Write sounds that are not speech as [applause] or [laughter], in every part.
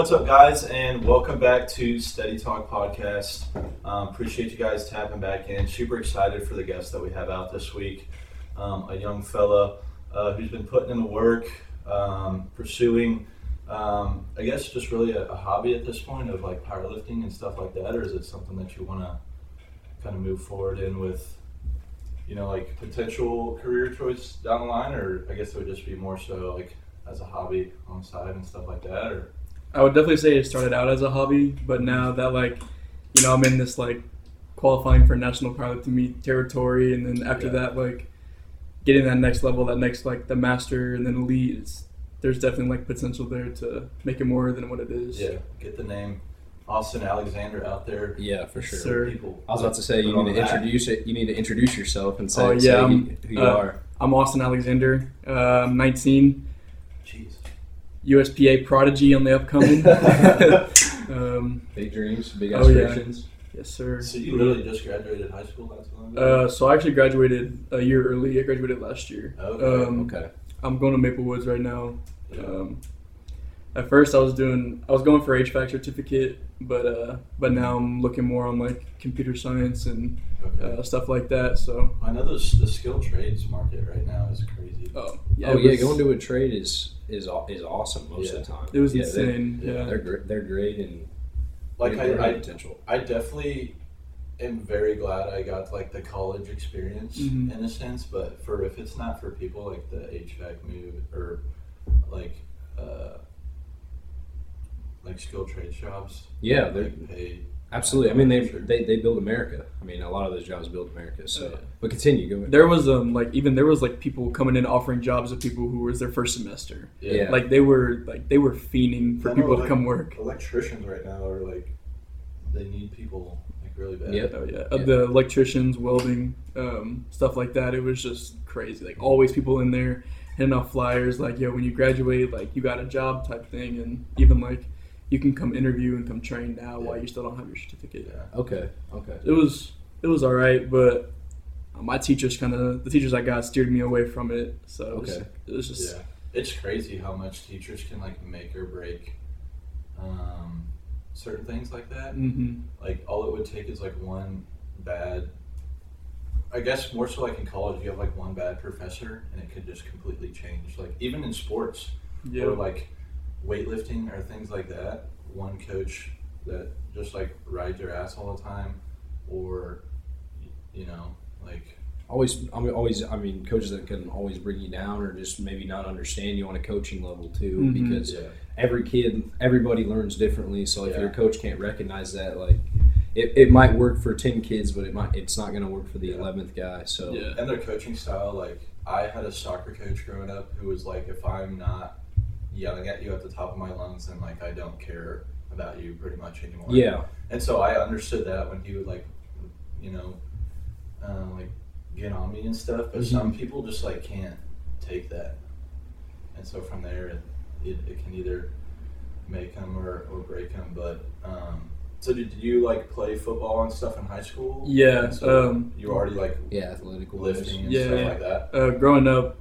What's up, guys, and welcome back to Steady Talk Podcast. Um, appreciate you guys tapping back in. Super excited for the guest that we have out this week. Um, a young fella uh, who's been putting in the work, um, pursuing, um, I guess, just really a, a hobby at this point of like powerlifting and stuff like that, or is it something that you want to kind of move forward in with, you know, like potential career choice down the line, or I guess it would just be more so like as a hobby on the side and stuff like that, or I would definitely say it started out as a hobby, but now that like, you know, I'm in this like qualifying for national pilot to meet territory, and then after Yeah. that, like getting that next level, that next like the master and then elite. It's, there's definitely like potential there to make it more than what it is. Yeah, get the name Austin Alexander out there. Yeah, for sure. Sir. People, I was about to say you need to the map. introduce it. You need to introduce yourself and say, Oh, yeah, say I'm- who who you uh, are. I'm Austin Alexander. Uh, I'm 19, Jeez. USPA prodigy on the upcoming. [laughs] [laughs] um, Big dreams, big Oh, yeah. aspirations. yes, sir. So you literally just graduated high school not too long ago? Uh, so I actually graduated a year early. I graduated last year. Okay, Um, Okay. I'm going to Maple Woods right now. Yeah. Um, at first, I was doing I was going for HVAC certificate, but uh, but now I'm looking more on like computer science and okay. uh, stuff like that. So I know the the skilled trades market right now is crazy. oh oh it yeah, was- going to a trade is is is awesome most Yeah. of the time. it was Yeah, they- insane. yeah, yeah. They're gr- they're great and like they have I, I, potential. I definitely am very glad I got like the college experience Mhm. in a sense, but for if it's not for people like the HVAC move or like uh, like skilled trade jobs, Yeah, they're pay absolutely. I mean, they, they they build America. I mean, a lot of those jobs build America. So, Oh, yeah. but continue. Go ahead. There was um like even there was like people coming in offering jobs to people who was their first semester. Yeah. Like they were like they were fiending for I know, people to like- come work. Electricians right now are like they need people like really bad. Yep. Oh yeah, Uh, Yeah. the electricians, welding, um, stuff like that. It was just crazy. Like always, people in there handing out flyers, like yo, when you graduate, like you got a job type thing, and even like you can come interview and come train now while you still don't have your certificate. Yeah. Okay. Okay. It was it was all right, but uh, my teachers kind of the teachers I got steered me away from it. So it was, Okay. it was just Yeah, it's crazy how much teachers can like make or break um, certain things like that. hmm Like all it would take is like one bad. I guess more so like in college, you have like one bad professor, and it could just completely change. Like even in sports yeah. or like weightlifting or things like that, one coach that just like rides your ass all the time, or you know like always I mean always I mean coaches that can always bring you down or just maybe not understand you on a coaching level too Mhm. because yeah every kid everybody learns differently so if Yeah. your coach can't recognize that like it, it might work for 10 kids but it might it's not going to work for the Yeah. 11th guy so Yeah. and their coaching style like i had a soccer coach growing up who was like if i'm not yelling at you at the top of my lungs and like i don't care about you pretty much anymore. Yeah. And so i understood that when he would like you know uh, like get on me and stuff but Mhm. some people just like can't take that. And so from there it, it, it can either make them or, or break them but um so did you like play football and stuff in high school? Yeah, so um, you were already like yeah athletic lifting and Yeah, stuff yeah. like that? Uh, growing up,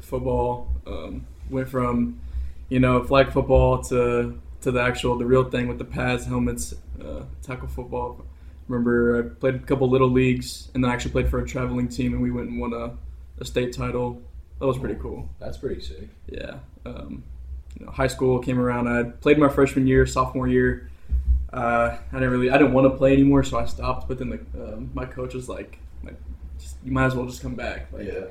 football um, went from you know flag football to to the actual the real thing with the pads, helmets, uh, tackle football. Remember, I played a couple little leagues, and then I actually played for a traveling team, and we went and won a, a state title. That was pretty cool. that's pretty sick Yeah. Um, you know, high school came around. I played my freshman year, sophomore year. Uh, I didn't really, I didn't want to play anymore, so I stopped. But then the, um, my coach was like, like just, "You might as well just come back." Like, yeah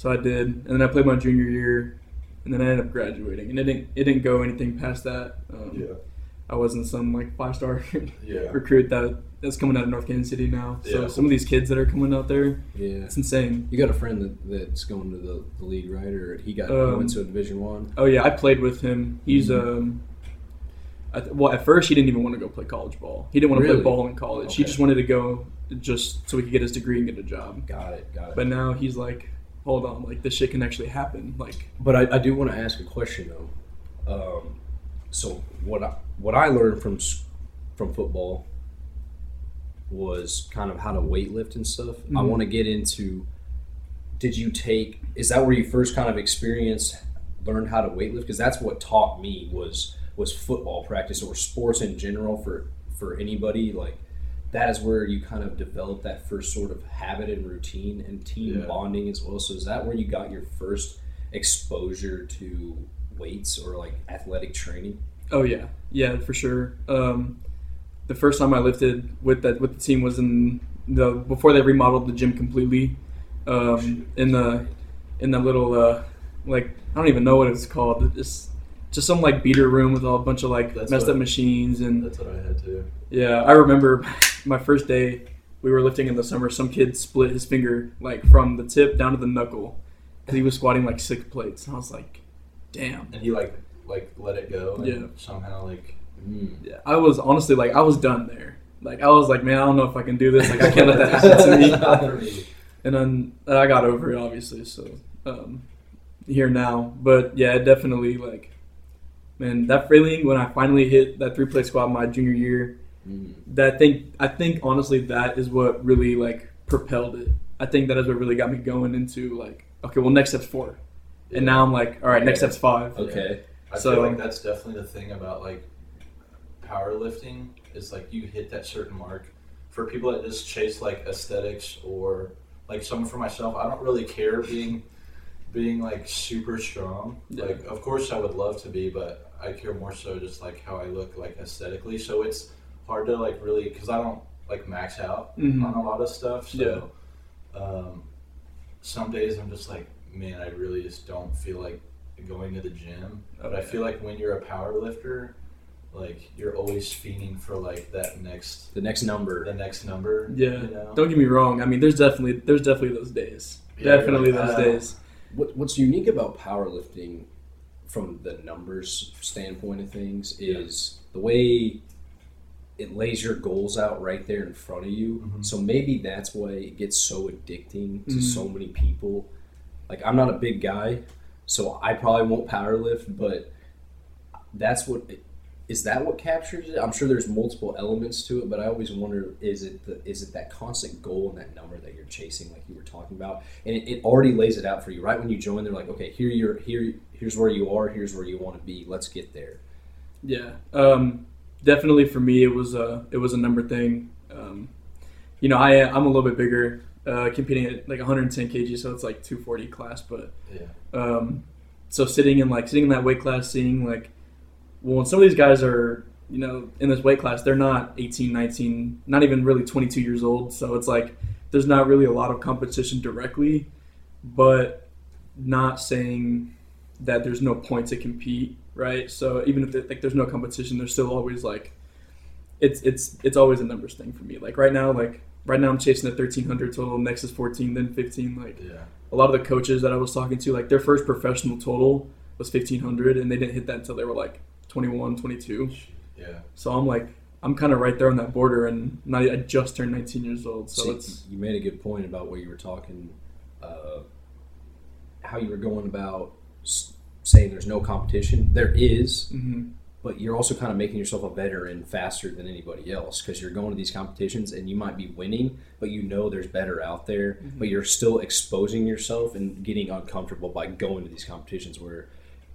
so I did, and then I played my junior year, and then I ended up graduating, and it didn't it didn't go anything past that. Um, yeah I wasn't some like five star [laughs] yeah recruit that that's coming out of North Kansas City now. So Yeah. some of these kids that are coming out there, yeah it's insane. you got a friend that, that's going to the, the league right or he got he Um, went to a division one Oh yeah, I played with him. He's Mhm. um, I th- well at first he didn't even want to go play college ball. He didn't want to Really? play ball in college. He just wanted to go just so he could get his degree and get a job. got it got it But now he's like, hold on, like this shit can actually happen. Like But I, I do want to ask a question though. Um, so what I what I learned from from football was kind of how to weightlift and stuff. I Mhm. want to get into. Did you take? Is that where you first kind of experienced, learned how to weightlift? Because that's what taught me was was football practice or sports in general for for anybody like that is where you kind of develop that first sort of habit and routine and team Yeah. bonding as well so is that where you got your first exposure to weights or like athletic training Oh yeah, yeah, for sure. Um, the first time I lifted with that with the team was in the before they remodeled the gym completely. Um, in the in the little uh, like I don't even know what it's called. Just just some like beater room with a bunch of like That's messed up machines and That's what I had too. yeah. I remember [laughs] my first day we were lifting in the summer. Some kid split his finger like from the tip down to the knuckle because he was squatting like six plates. And I was like, damn. And he like like let it go. And Yeah. Somehow like Mm. Yeah, I was honestly like I was done there. Like I was like, man, I don't know if I can do this. Like I can't let that happen to me. [laughs] Not for me. And then I got over it, obviously. So um, here now, but yeah, definitely like, man, that feeling when I finally hit that three plate squat my junior year. Mm. That thing, I think honestly, that is what really like propelled it. I think that is what really got me going into like, okay, well, next step's four, and now I'm like, all right, next step's five. okay I So- feel like that's definitely the thing about like powerlifting is like you hit that certain mark. For people that just chase like aesthetics or like someone for myself, I don't really care being being like super strong. Yeah. Like of course I would love to be, but I care more so just like how I look like aesthetically. So it's hard to like really because I don't like max out Mhm. on a lot of stuff. So um, some days I'm just like, man, I really just don't feel like going to the gym. But I feel like when you're a power lifter, like you're always fiending for like that next the next number the next number. Yeah. You know? Don't get me wrong. I mean, there's definitely there's definitely those days. Yeah, definitely like, those days. What, what's unique about powerlifting from the numbers standpoint of things is the way it lays your goals out right there in front of you. Mhm. So maybe that's why it gets so addicting to Mhm. so many people. Like I'm not a big guy, so I probably won't powerlift, but that's what is that what captures it? I'm sure there's multiple elements to it, but I always wonder is it the, is it that constant goal and that number that you're chasing, like you were talking about, and it, it already lays it out for you right when you join. They're like, okay, here you're here, here's where you are, here's where you want to be. Let's get there. Yeah, um, definitely for me it was a it was a number thing. Um, you know, I I'm a little bit bigger, uh, competing at like 110 kg, so it's like 240 class. But Yeah. um, so sitting in like sitting in that weight class, seeing like, well, when some of these guys are you know in this weight class, they're not 18, 19, not even really 22 years old. So it's like there's not really a lot of competition directly, but not saying that there's no point to compete, right? So even if like there's no competition, there's still always like it's it's it's always a numbers thing for me. Like right now, like right now I'm chasing the 1300 total. Next is 14, then 15. Like Yeah. a lot of the coaches that I was talking to, like their first professional total was 1500, and they didn't hit that until they were like 21, 22. Yeah. So I'm like I'm kind of right there on that border, and not I just turned 19 years old. So See, it's you made a good point about what you were talking, uh, how you were going about saying there's no competition. There is, mhm. but you're also kind of making yourself a veteran faster than anybody else because you're going to these competitions and you might be winning, but you know there's better out there, but you're still exposing yourself and getting uncomfortable by going to these competitions where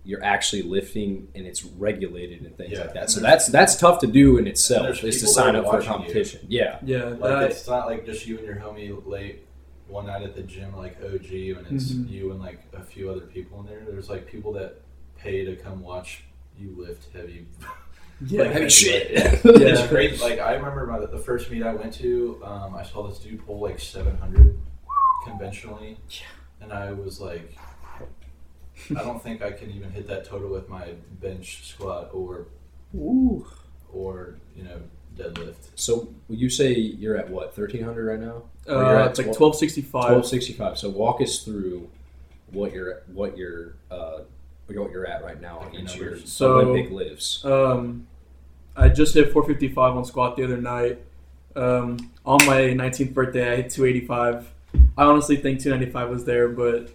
you're actually lifting and it's regulated and things Yeah. like that. So that's that's tough to do in itself is to sign up for a watching you. competition. Yeah. yeah, Like that- it's not like just you and your homie late one night at the gym like OG and it's Mhm. you and like a few other people in there. There's like people that pay to come watch you lift heavy [laughs] yeah, like, heavy shit. [laughs] Yeah. Yeah. [laughs] It's great. Like I remember my, the first meet I went to, um, I saw this dude pull like 700 conventionally, and I was like, I don't think I can even hit that total with my bench squat or Ooh. or you know deadlift. So will you say you're at what thirteen hundred right now? Or you're uh, at it's like 1265. Twelve sixty five. So walk us through what you're what you're uh, what you're at right now on Like your each of your numbers. So- Olympic lifts. Um, I just hit 455 on squat the other night. Um, on my 19th birthday, I hit 285. I honestly think 295 was there, but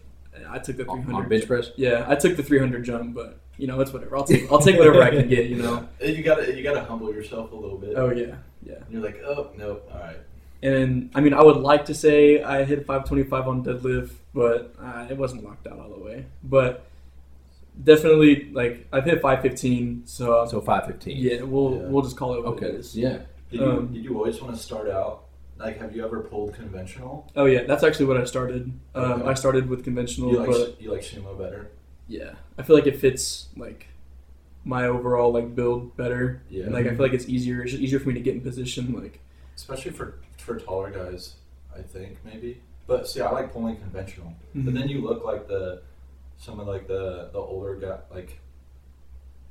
I took the 300. bench press. Yeah, I took the 300 jump, but you know it's whatever. I'll take I'll take whatever I can get. You know. [laughs] You gotta you gotta humble yourself a little bit. Oh yeah, yeah. And you're like, oh nope, all right. And I mean, I would like to say I hit 525 on deadlift, but uh, it wasn't locked out all the way. But definitely like I've hit 515, so, So five fifteen. yeah, we'll Yeah. we'll just call it what Okay. it is. Yeah. Did you Um, did you always want to start out? Like, have you ever pulled conventional? Oh yeah, that's actually what I started. Um, Okay. I started with conventional, You like but you like sumo better? Yeah, I feel like it fits like my overall like build better. Yeah. And, like I feel like it's easier. It's just easier for me to get in position. Like Especially for for taller guys, I think maybe. But see, I like pulling conventional. But Mhm. then you look like the some of like the the older guy like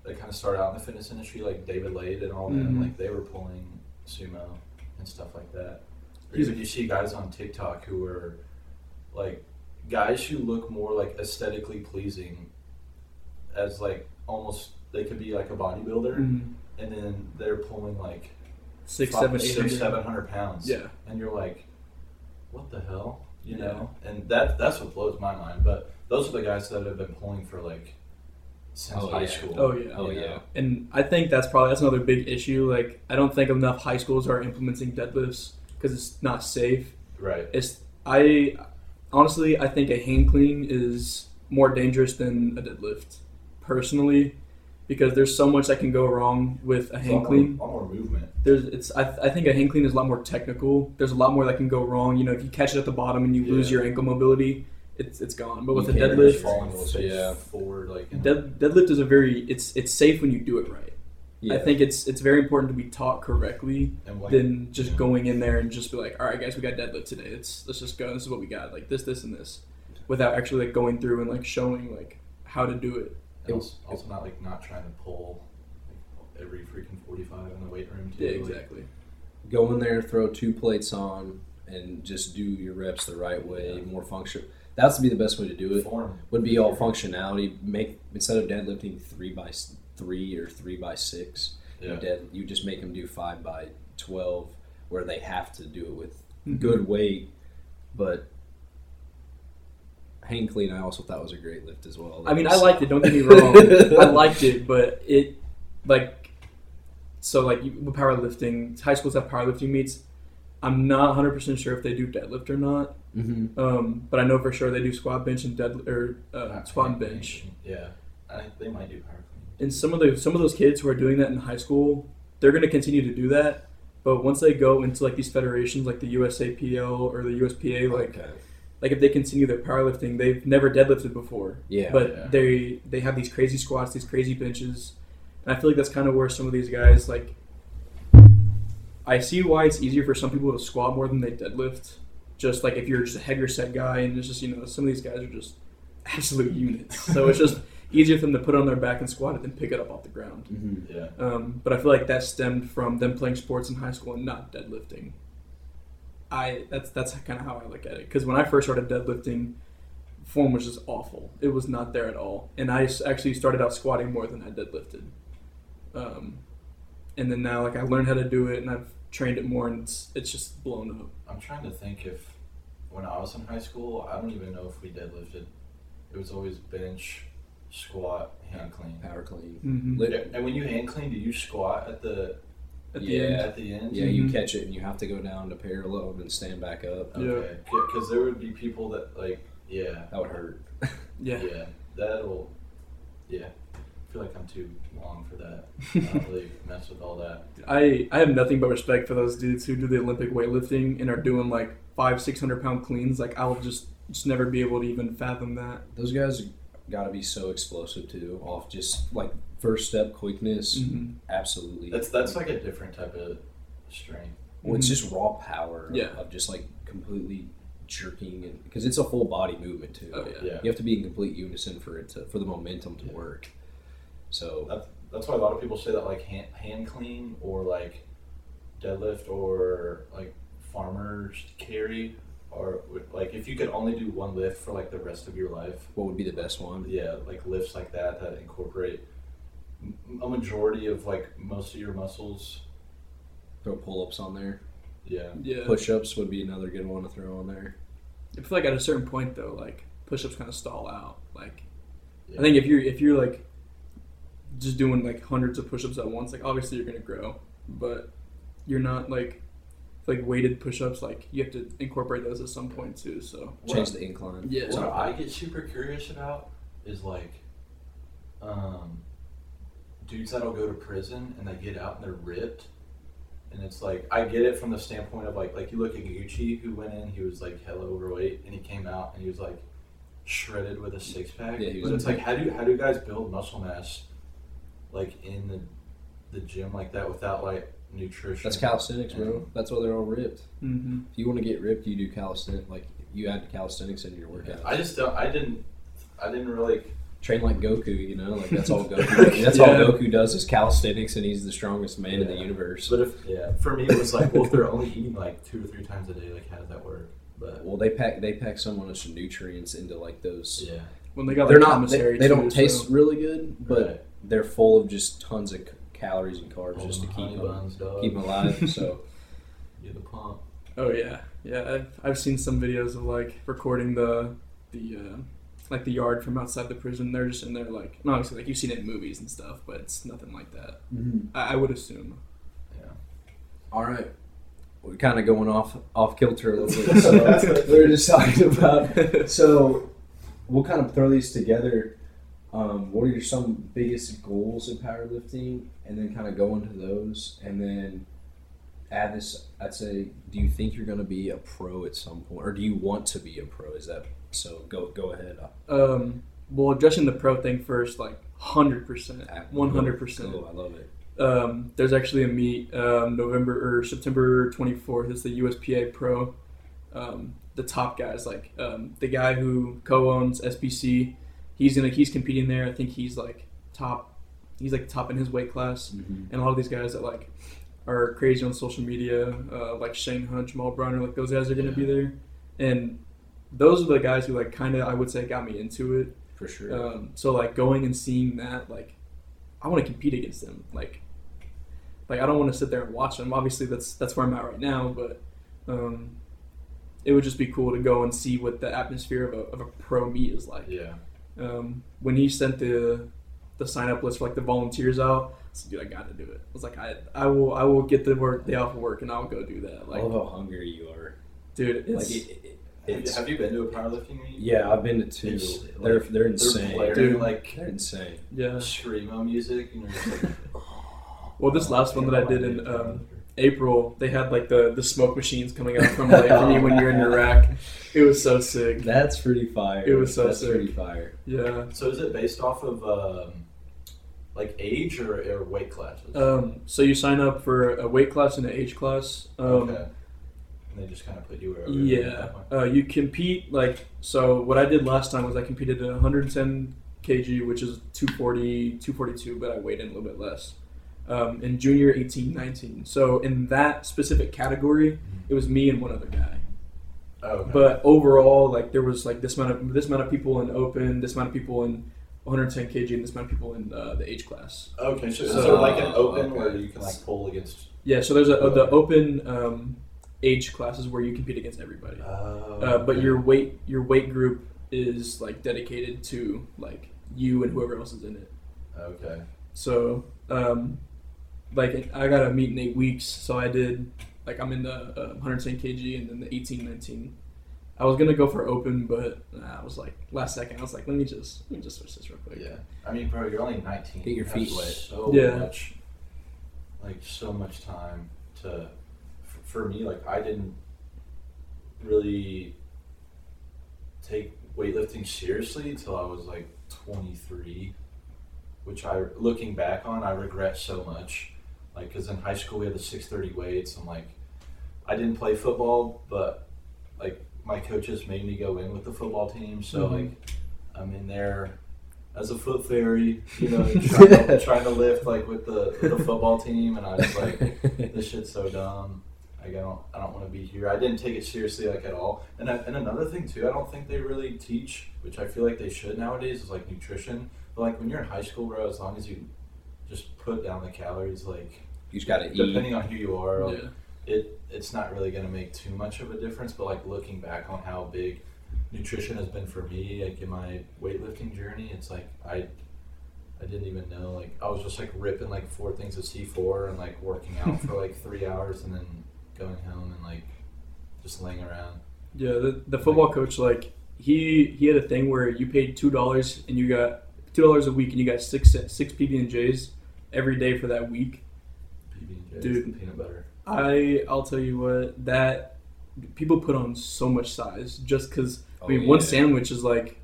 they kind of started out in the fitness industry, like David Laid and all them. Mhm. Like they were pulling sumo and stuff like that. Or He's- you see guys on TikTok who are like guys who look more like aesthetically pleasing as like almost they could be like a bodybuilder mhm. and then they're pulling like six, five- seven, eight six, hundred. seven hundred pounds Yeah. and you're like, what the hell, you Yeah. know? And that that's what blows my mind. But those are the guys that have been pulling for like since Oh, high yeah. school. Oh, yeah. Oh yeah. know? And I think that's probably that's another big issue. Like I don't think enough high schools are implementing deadlifts because it's not safe. right. It's I honestly I think a hang clean is more dangerous than a deadlift, personally, because there's so much that can go wrong with a It's hang lot more- clean. lot more movement. There's it's I, I think a hang clean is a lot more technical. There's a lot more that can go wrong. You know, if you catch it at the bottom and you lose your ankle mobility, it's it's gone. But with You a deadlift, just falling fall. face Yeah. forward like dead, deadlift is a very it's it's safe when you do it right. Yeah. I think it's it's very important to be taught correctly and like, than just yeah. going in there and just be like, all right, guys, we got deadlift today. Let's let's just go. This is what we got. Like this, this, and this, without actually like going through and like showing like how to do it. And also, also not like not trying to pull like, every freaking forty five in the weight room too. Yeah, like- exactly. go in there, throw two plates on, and just do your reps the right way, Yeah. more function. That's to be the best way to do it. Form Would be all functionality. Make instead of deadlifting three by three or three by six, you Yeah. dead you just make them do five by twelve, where they have to do it with Mhm. good weight. But hang clean, I also thought was a great lift as well. I mean, I liked it. Don't get me wrong. I [laughs] liked it, but it like so like with powerlifting, high schools have powerlifting meets. I'm not 100 percent sure if they do deadlift or not. hmm Um, but I know for sure they do squat, bench, and dead or uh, squat and bench. Yeah, I think they might do power clean. And some of the some of those kids who are doing that in high school, they're going to continue to do that. But once they go into like these federations, like the USAPL or the USPA, like okay. Like if they continue their powerlifting, they've never deadlifted before. Yeah. but yeah. they they have these crazy squats, these crazy benches, and I feel like that's kind of where some of these guys like. I see why it's easier for some people to squat more than they deadlift. Just like if you're just a heavier set guy, and it's just you know some of these guys are just [laughs] absolute units. So it's just [laughs] easier for them to put it on their back and squat it than pick it up off the ground. hmm Yeah, Um, but I feel like that stemmed from them playing sports in high school and not deadlifting. I that's that's kind of how I look at it. Because when I first started deadlifting, form was just awful. It was not there at all, and I actually started out squatting more than I deadlifted. Um, and then now, like I learned how to do it, and I've trained it more, and it's it's just blown up. I'm trying to think if when I was in high school, I don't even know if we deadlifted. It was always bench, squat, hang clean. Power clean. Mm-hmm. And when you hang clean, do you squat at the At the Yeah. end, at the end? Yeah, you Mhm. catch it and you have to go down to parallel and stand back up. Okay. Because there would be people that like, yeah, That would hurt. [laughs] yeah. yeah, that'll, yeah. I feel like I'm too long for that. I don't really mess with all that. I, I have nothing but respect for those dudes who do the Olympic weightlifting and are doing like five, six hundred pound cleans. Like I'll just just never be able to even fathom that. Those guys got to be so explosive too. Off just like first step quickness, Mhm. absolutely. That's that's like a different type of strength. well, it's Mhm. just raw power. of- Yeah. Of just like completely jerking and because it's a full body movement too. Oh, yeah. Yeah. You have to be in complete unison for it to for the momentum to Yeah. work. So That's that's why a lot of people say that like hand, hang clean or like deadlift or like farmers carry or like if you could only do one lift for like the rest of your life, what would be the best one? yeah, like lifts like that that incorporate m- a majority of like most of your muscles. Throw pull ups on there. Yeah, Yeah. Push ups would be another good one to throw on there. I feel like at a certain point though, like push ups kind of stall out. Like yeah. I think if you're if you're like just doing like hundreds of push ups at once, like obviously you're gonna grow, but you're not like like weighted push ups. Like you have to incorporate those at some point too. So Change the incline. Yeah. What I get super curious about is like um, dudes that'll go to prison and they get out and they're ripped. And it's like I get it from the standpoint of like like you look at Gucci who went in, he was like hella overweight and he came out and he was like shredded with a six pack. Yeah, he was but it's like how do you how do you guys build muscle mass like in the the gym like that without like nutrition? That's calisthenics, bro. That's why they're all ripped. Mm-hmm. If you want to get ripped, you do calisthenics. Like you add calisthenics into your workout. I just don't I didn't I didn't really Train like Goku, you know, like that's all Goku. [laughs] That's all Goku does is calisthenics, and he's the strongest man in the universe. but if yeah, for me it was like well if they're [laughs] only eating like two or three times a day, like how does that work? But Well, they pack they pack so much nutrients into like those. yeah. When they got They're like, not. They, they don't taste so- really good, but Right. they're full of just tons of c- calories and carbs just to Oh, keep them buns, keep them alive. [laughs] So Get the pump. Oh yeah, yeah. I've, I've seen some videos of like recording the the uh, like the yard from outside the prison. They're just in there like, and obviously like you've seen it in movies and stuff, but it's nothing like that. I, I would assume. Yeah. all right, we're kind of going off off kilter a little bit. [laughs] So we we're just talking about So we'll kind of throw these together. Um, what are your some biggest goals in powerlifting, and then kind of go into those, and then add this. I'd say, do you think you're going to be a pro at some point, or do you want to be a pro? Is that so? Go go ahead. Um, well, addressing the pro thing first, like hundred percent, one hundred percent. I love it. Um, there's actually a meet um, November or September 24th. It's the USPA Pro. Um, the top guys, like um, the guy who co-owns SBC, he's gonna he's competing there. I think he's like top. He's like top in his weight class, Mm-hmm. and a lot of these guys that like are crazy on social media, uh, like Shane Hunt, Jamal Browner, like those guys are gonna be there, and those are the guys who like kind of I would say got me into it. For sure. Um, so like going and seeing that, like, I want to compete against them. Like, like I don't want to sit there and watch them. Obviously, that's that's where I'm at right now. But um, it would just be cool to go and see what the atmosphere of a, of a pro meet is like. Yeah. Um, when he sent the the sign up list for like the volunteers out, I said, dude, I got to do it. I was like, I I will I will get the work day off of work and I'll go do that. Like, I love how hungry you are. dude, it's Like it, it, Have you, it's, have you been to a powerlifting meet? yeah, I've been to two. It's, they're like, they're insane. blaring, Dude. like They're insane. yeah. screamo music, and you're like, [laughs] Well, this last one that I did in um, April, they had like the the smoke machines coming out from like from you when you're in your [laughs] rack. It was so sick. That's pretty fire. It was so That's sick. pretty fire. Yeah. So is it based off of um, like age or, or weight classes? Um, so you sign up for a weight class and an age class. Um, okay. And they just kind of put you wherever. Yeah. that. Uh, you compete like so. What I did last time was I competed at 110 kg, which is 240, 242, but I weighed in a little bit less. Um, in junior 18, 19. So in that specific category, it was me and one other guy. Oh, okay. But overall, like there was like this amount of this amount of people in open, this amount of people in 110 kg, and this amount of people in uh, the age class. okay, so, So- is there like an open okay. where you can like pull against? Yeah, so there's a the open um, age classes where you compete against everybody. Oh, Uh, but okay. your weight your weight group is like dedicated to like you and whoever else is in it. okay. So um, like I got a meet in eight weeks, so I did like I'm in the uh, 110 kg and then the 18, 19. I was gonna go for open, but uh, I was like last second. I was like, let me just let me just switch this real quick. Yeah, I mean, bro, you're only 19. Get your feet wet. So Yeah. much, like so much time to. For me, like I didn't really take weightlifting seriously until I was like 23, which I, looking back on, I regret so much. Like, cause in high school we had the 630 weights. and like, I didn't play football, but like my coaches made me go in with the football team. So Mhm. like, I'm in there as a foot fairy, you know, [laughs] trying, to, trying to lift like with the with the football team, and I was like, [laughs] this shit's so dumb. Like I don't, I don't want to be here. I didn't take it seriously like at all. And I, and another thing too, I don't think they really teach, which I feel like they should nowadays, is like nutrition. But like when you're in high school, bro, as long as you just put down the calories, like You just gotta eat. depending on who you are, like, Yeah. it it's not really going to make too much of a difference. But like looking back on how big nutrition has been for me, like in my weightlifting journey, it's like I I didn't even know. Like I was just like ripping like four things of C four and like working out [laughs] for like three hours and then going home and like just laying around. Yeah, the, the football coach like he he had a thing where you paid two dollars and you got two two dollars a week, and you got six six PB and J's every day for that week. PB&J's, Dude. the peanut butter. I I'll tell you what that people put on so much size just because. I Oh, mean, one sandwich is like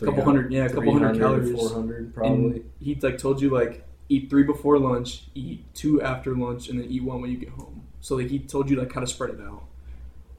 a couple hundred yeah, a couple hundred calories. 400 probably. And he like told you like eat three before lunch, eat two after lunch, and then eat one when you get home. So like he told you like how to spread it out,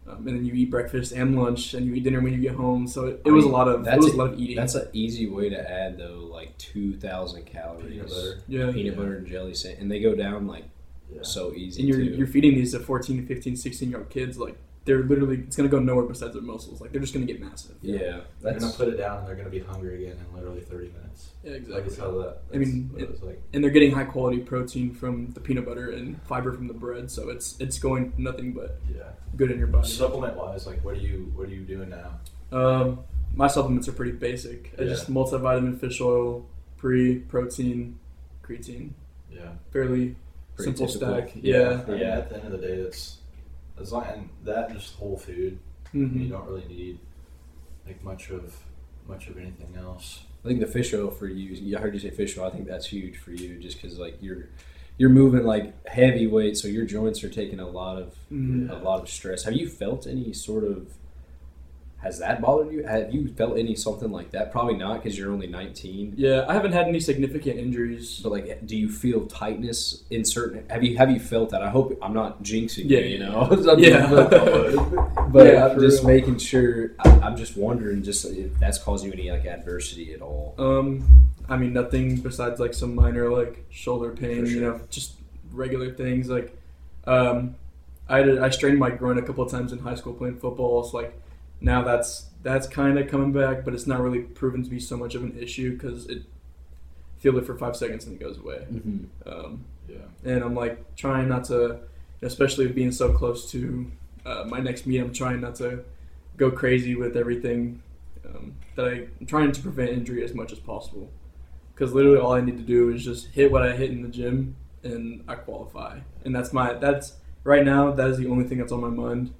um, and then you eat breakfast and lunch, and you eat dinner when you get home. So it, it was mean, a lot of it was a- a lot of eating. That's an easy way to add though, like two thousand calories. Peanut butter. yeah, Peanut butter and jelly sand, and they go down like Yeah. so easy and you're too. you're feeding these to 14, 15, 16 year old kids like they're literally it's gonna go nowhere besides their muscles. Like they're just gonna get massive. yeah, They're gonna put it down and they're gonna be hungry again in literally 30 minutes. Yeah, exactly. it's how that. I mean, what it was like. and they're getting high quality protein from the peanut butter and fiber from the bread, so it's it's going nothing but Yeah. good in your body. Supplement wise, like what are you what are you doing now? Um, my supplements are pretty basic. I Yeah. just multivitamin, fish oil, pre, protein, creatine. Yeah. Fairly Pretty simple typical. stack. Yeah. Yeah. I mean, Yeah. at the end of the day, it's as long and that just whole food. Mhm. You don't really need like much of much of anything else. I think the fish oil for you. yeah, I heard you say fish oil. I think that's huge for you, just because like you're you're moving like heavy weight, so your joints are taking a lot of Mhm. a lot of stress. Have you felt any sort of has that bothered you? Have you felt any something like that? Probably not, because you're only 19. Yeah, I haven't had any significant injuries. But like, do you feel tightness in certain? Have you have you felt that? I hope I'm not jinxing Yeah, you. You know, [laughs] Yeah. [laughs] but, Yeah, I'm just real. making sure. I, I'm just wondering, just if that's causing you any like adversity at all. Um, I mean nothing besides like some minor like shoulder pain. For You know, just regular things like. Um, I did, I strained my groin a couple of times in high school playing football. So like now that's that's kind of coming back, but it's not really proven to be so much of an issue because it feel it for five seconds and it goes away. Mm-hmm. Um, Yeah. and I'm like trying not to, especially being so close to uh, my next meet. I'm trying not to go crazy with everything um, that I, I'm trying to prevent injury as much as possible. Because literally all I need to do is just hit what I hit in the gym, and I qualify. And that's my that's right now. That is the only thing that's on my mind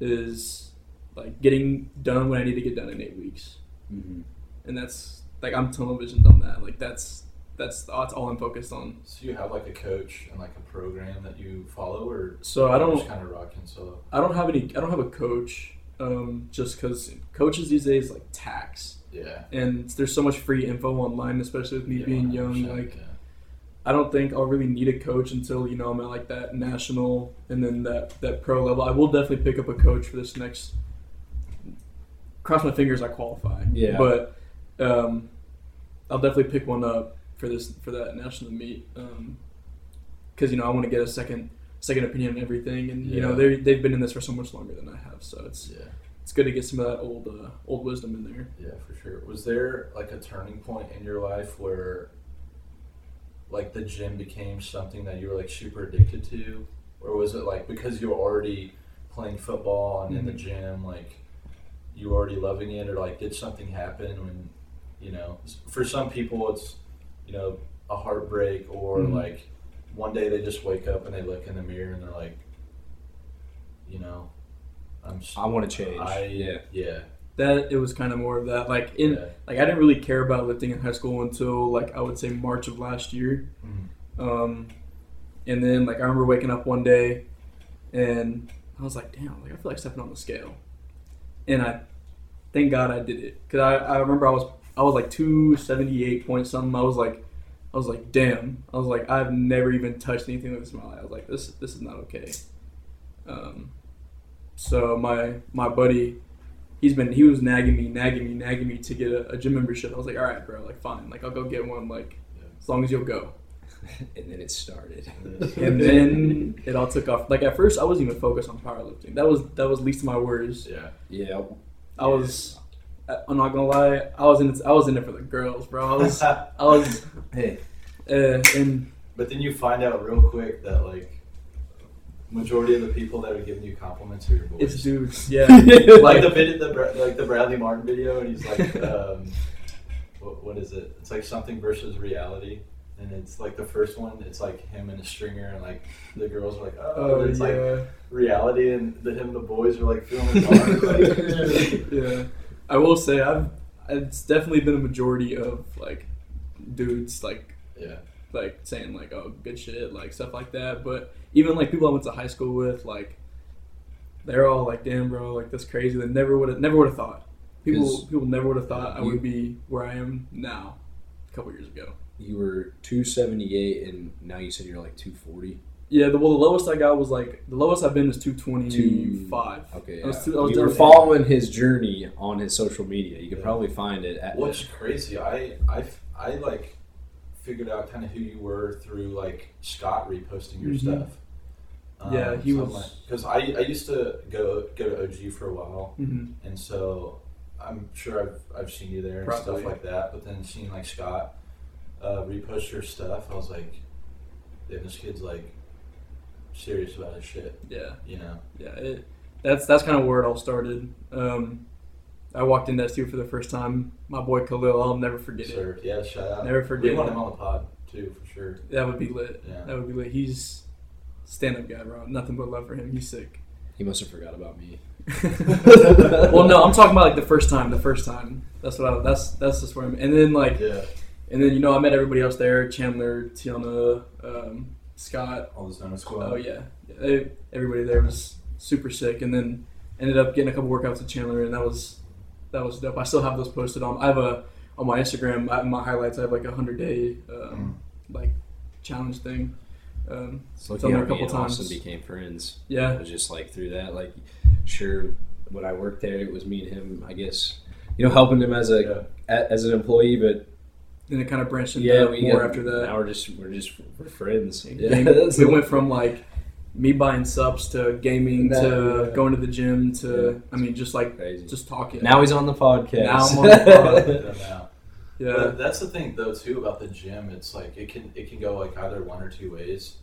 is like getting done what I need to get done in eight weeks. Mm-hmm. And that's like I'm tunnel visioned on that. Like that's that's that's all I'm focused on. So you have like a coach and like a program that you follow, or So I don't kind of rocking solo. I don't have any. I don't have a coach. Um, just because coaches these days like tax, Yeah. and there's so much free info online, especially with me Yeah, being young. 100%, Like yeah. I don't think I'll really need a coach until you know I'm at like that national and then that that pro level. I will definitely pick up a coach for this next. Cross my fingers, I qualify. Yeah. But um, I'll definitely pick one up for this for that national meet. Because you know I want to get a second second opinion on everything, and you know they they've been in this for so much longer than I have, so it's yeah. it's good to get some of that old uh, old wisdom in there. Yeah, for sure. Was there like a turning point in your life where like the gym became something that you were like super addicted to? Or was it like because you were already playing football and in the Mhm. gym, like you were already loving it, or like did something happen when, you know, for some people it's, you know, a heartbreak or Mhm. like one day they just wake up and they look in the mirror and they're like, you know, I'm. I want to change. I yeah. yeah. That it was kind of more of that. Like in yeah. like I didn't really care about lifting in high school until like I would say March of last year. Mhm. Um, and then like I remember waking up one day, and I was like, damn, like I feel like stepping on the scale, and I thank God I did it because I, I remember I was I was like two seventy eight point something. I was like I was like damn. I was like I've never even touched anything like this in my life. I was like this this is not okay. Um, so my my buddy. He's been he was nagging me, nagging me, nagging me to get a, a gym membership. I was like, all right, bro, like fine, like I'll go get one, like as long as you'll go. [laughs] and then it started. [laughs] and then it all took off. Like at first, I wasn't even focused on powerlifting. That was that was least of my worries. Yeah. yeah. I was, I'm not gonna lie, I was in I was in it for the girls, bro. I was [laughs] I was, Hey. uh, and But then you find out real quick that like majority of the people that are giving you compliments are your boys. it's dudes. Yeah, like like the vid- the like the Bradley Martyn video, and he's like, um, what, what is it? It's like something versus reality, and it's like the first one. It's like him and a stringer, and like the girls are like, oh, oh it's like reality, and the him and the boys are like feeling hard. [laughs] like, yeah. I will say I've it's definitely been a majority of like dudes like Yeah. like saying like oh good shit like stuff like that. But even like people I went to high school with like they're all like damn bro like that's crazy. They never would have never would have thought. people people never would have thought I would be where I am now a couple years ago. You were 278, and now you said you're like 240. Yeah, the well the lowest I got was like the lowest I've been is two twenty five. Okay, I was two- I was you were down- following his journey on his social media. You could Yeah. probably find it at. What's crazy, I, I, I like figured out kind of who you were through like Scott reposting your Mhm. stuff. Yeah, he so I'm was- like- because I, I used to go go to OG for a while, Mm-hmm. and so I'm sure I've I've seen you there and Probably. stuff like that. But then seeing like Scott uh, repost your stuff, I was like, damn, this kid's like serious about his shit, Yeah. you know? yeah, it, that's that's kind of where it all started. Um, I walked in that studio for the first time. My boy Khalil, I'll never forget it. Yeah, shout out. Never forget We want him on the pod too, for sure. That would be lit. Yeah. That would be lit. He's stand up guy, bro. Nothing but love for him. He's sick. He must have forgot about me. [laughs] well, no, I'm talking about like the first time. The first time. That's what I. That's that's just where I'm. And then like, Yeah. And then you know I met everybody else there. Chandler, Tiana, um, Scott. All this Donut Squad. Oh yeah, They- everybody there was super sick. And then ended up getting a couple workouts with Chandler, and that was that was dope. I still have those posted on. I have a on my Instagram. I, my highlights. I have like a hundred day um, like challenge thing. Um, It's Done there at a me couple and Austin became friends. yeah, It was just like through that. Like, sure, when I worked there, it was me and him. I guess you know helping him as a, Yeah. a as an employee, but then it kind of branched into yeah, we more got- after that. Now we're just we're just we're friends. Game- [laughs] we went from like me buying subs to gaming That- to yeah. going to the gym to Yeah. I mean just like crazy. just talking. Now he's on the podcast. Now I'm on [laughs] the pod. [laughs] Yeah, yeah, But that's the thing though too about the gym. It's like it can it can go like either one or two ways.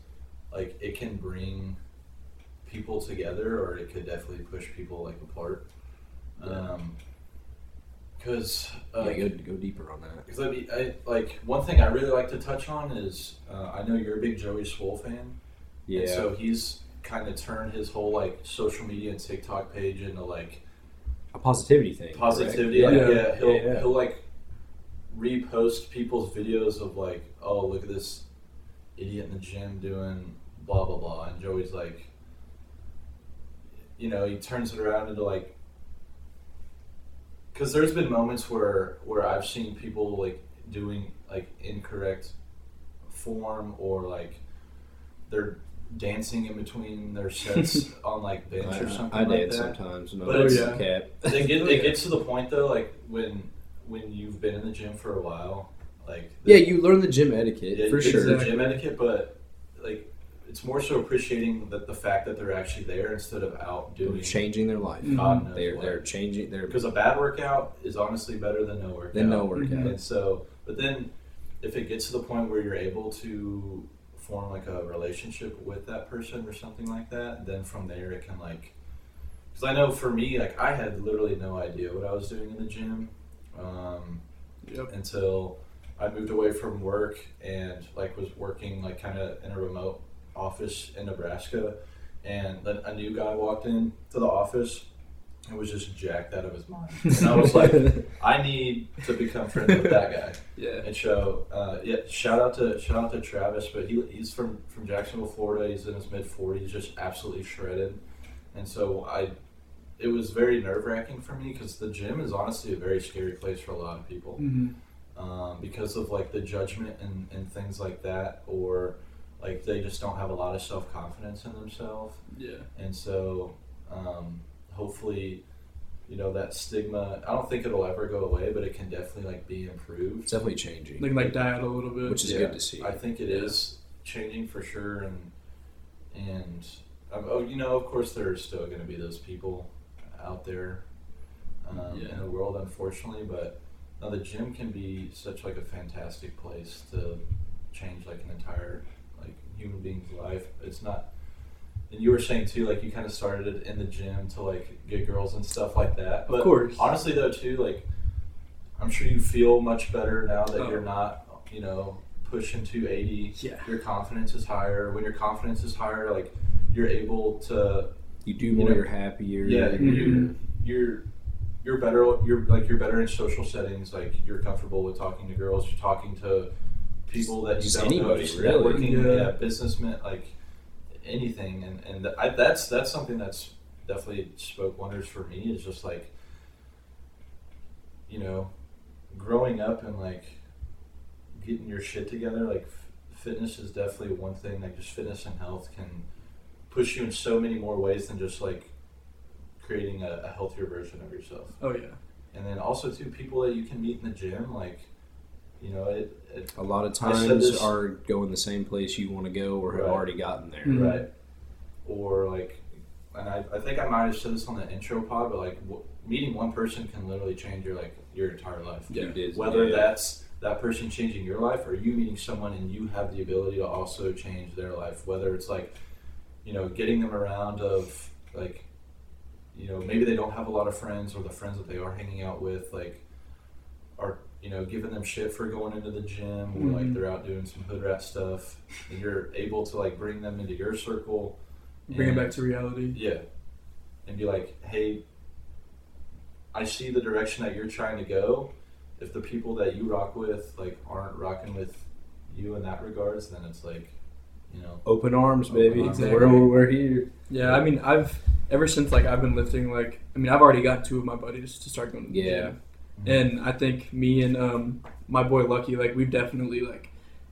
Like it can bring people together, or it could definitely push people like apart. Um, because uh, yeah, go, go deeper on that. Because I, mean, I like one thing I really like to touch on is uh, I know you're a big Joey Swoll fan, Yeah, and so he's kind of turned his whole like social media and TikTok page into like a positivity thing. positivity. correct? Like, Yeah. yeah, he'll Yeah, yeah. he'll like repost people's videos of like, oh look at this idiot in the gym doing blah blah blah, and Joey's like, you know, he turns it around into like. Because there's been moments where where I've seen people like doing like incorrect form or like they're dancing in between their sets [laughs] on like bench or I, something I like dance that sometimes. No, But that's it's- cap. it, [laughs] get, Oh, it gets to the point though, like when when you've been in the gym for a while, like Yeah, you learn the gym etiquette yeah, for sure. the gym etiquette, but like it's more so appreciating that the fact that they're actually there instead of out They're doing. changing their life. Mhm. God knows They're what. they're changing. They're because a bad workout is honestly better than no workout. Than no workout. Mhm. And so, but then if it gets to the point where you're able to form like a relationship with that person or something like that, then from there it can like. Because I know for me, like I had literally no idea what I was doing in the gym um, Yep. until I moved away from work and like was working like kind of in a remote office in Nebraska, and then a new guy walked in to the office and was just jacked out of his mind, and I was like, [laughs] I need to become friends with that guy. yeah, And so, uh, yeah, shout out to shout out to Travis, but he, he's from from Jacksonville, Florida. He's in his mid forties, just absolutely shredded. And so I, it was very nerve wracking for me because the gym is honestly a very scary place for a lot of people hmm um, because of like the judgment and, and things like that, or like they just don't have a lot of self confidence in themselves. yeah, And so, um, hopefully, you know that stigma. I don't think it'll ever go away, but it can definitely like be improved. it's definitely changing, they can like die out a little bit. which is Yeah, good to see. I think it is changing for sure, and and um, oh, you know, of course, there are still going to be those people out there um, Yeah. in the world, unfortunately. But no, the gym can be such like a fantastic place to change like an entire like human being's life. It's not. And you were saying too, like you kind of started it in the gym to like get girls and stuff like that. But of course. honestly though too like i'm sure you feel much better now that Oh. you're not you know pushing 280 Yeah. your confidence is higher when your confidence is higher like you're able to you do more, know, you're happier. yeah Mhm. you're, you're you're better. You're like you're better in social settings. Like you're comfortable with talking to girls. You're talking to people that you Just don't know. anybody, Just really. networking, Yeah. yeah, businessmen, like anything. And and I, that's that's something that's definitely spoke wonders for me. Is just like you know, growing up and like getting your shit together. Like f- fitness is definitely one thing. Like just fitness and health can push you in so many more ways than just like creating a, a healthier version of yourself. Oh yeah. And then also too, people that you can meet in the gym, like you know, it, it A lot of times are going the same place you want to go or have Right. already gotten there. Mhm. right, or like, and I, I think I might have said this on the intro pod, but like w- meeting one person can literally change your like your entire life. Yeah. You did. Whether yeah. that's that person changing your life or you meeting someone and you have the ability to also change their life, whether it's like, you know, getting them around of like, you know, maybe they don't have a lot of friends or the friends that they are hanging out with, like, are, you know, giving them shit for going into the gym or like Mhm. they're out doing some hood rat stuff and you're able to like bring them into your circle. Bring it and- back to reality. yeah. And be like, hey, I see the direction that you're trying to go. If the people that you rock with like aren't rocking with you in that regards, then it's like, you know, Open arms, baby. Open arms. We're, we're here. Yeah, I mean, I've ever since like I've been lifting. Like, I mean, I've already got two of my buddies to start going to the Yeah. gym, and I think me and um, my boy Lucky, like, we've definitely like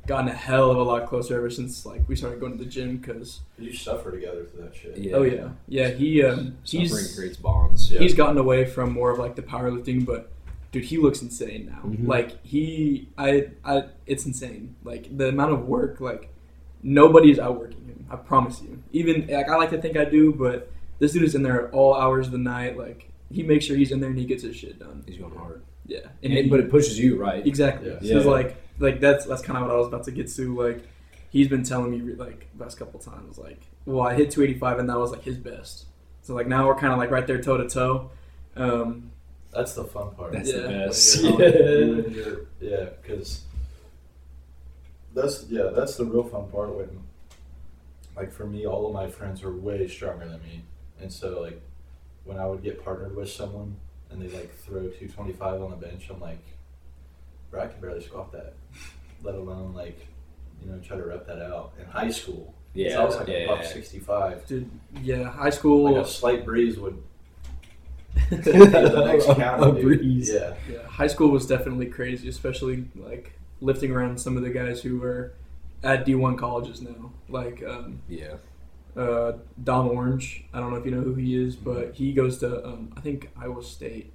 gotten a hell of a lot closer ever since like we started going to the gym. Because you suffer together through that shit. Yeah. oh yeah, yeah, he um, Suffering he's creates bonds. Yeah. he's gotten away from more of like the powerlifting, but dude, he looks insane now. Mhm. Like he, I, I, it's insane. Like the amount of work, like nobody's outworking him. I promise you. Even like I like to think I do, but this dude is in there at all hours of the night. Like he makes sure he's in there and he gets his shit done. He's going hard. Yeah, And he- it, but it pushes you, right? exactly. Yeah. So it's Yeah. like, like that's that's kind of what I was about to get to. Like he's been telling me like the last couple times, like, well, I hit 285 and that was like his best. So like now we're kind of like right there toe to toe. Um, That's the fun part. That's Yeah. the best. [laughs] you're Yeah. helping you and you're- yeah, because that's yeah, that's the real fun part when, like for me, all of my friends are way stronger than me, and so like when I would get partnered with someone and they like throw two twenty five on the bench, I'm like, bro, I can barely squat that, let alone like, you know, try to rep that out in high school. Yeah. I was like yeah. a buck sixty five. dude, yeah, high school. Like a slight breeze would [laughs] the next A- [laughs] a breeze. Yeah. Yeah, high school was definitely crazy, especially like lifting around some of the guys who were at D1 colleges now. Like um, Yeah. Uh, Dom Orange, I don't know if you know who he is, but he goes to um, I think Iowa State.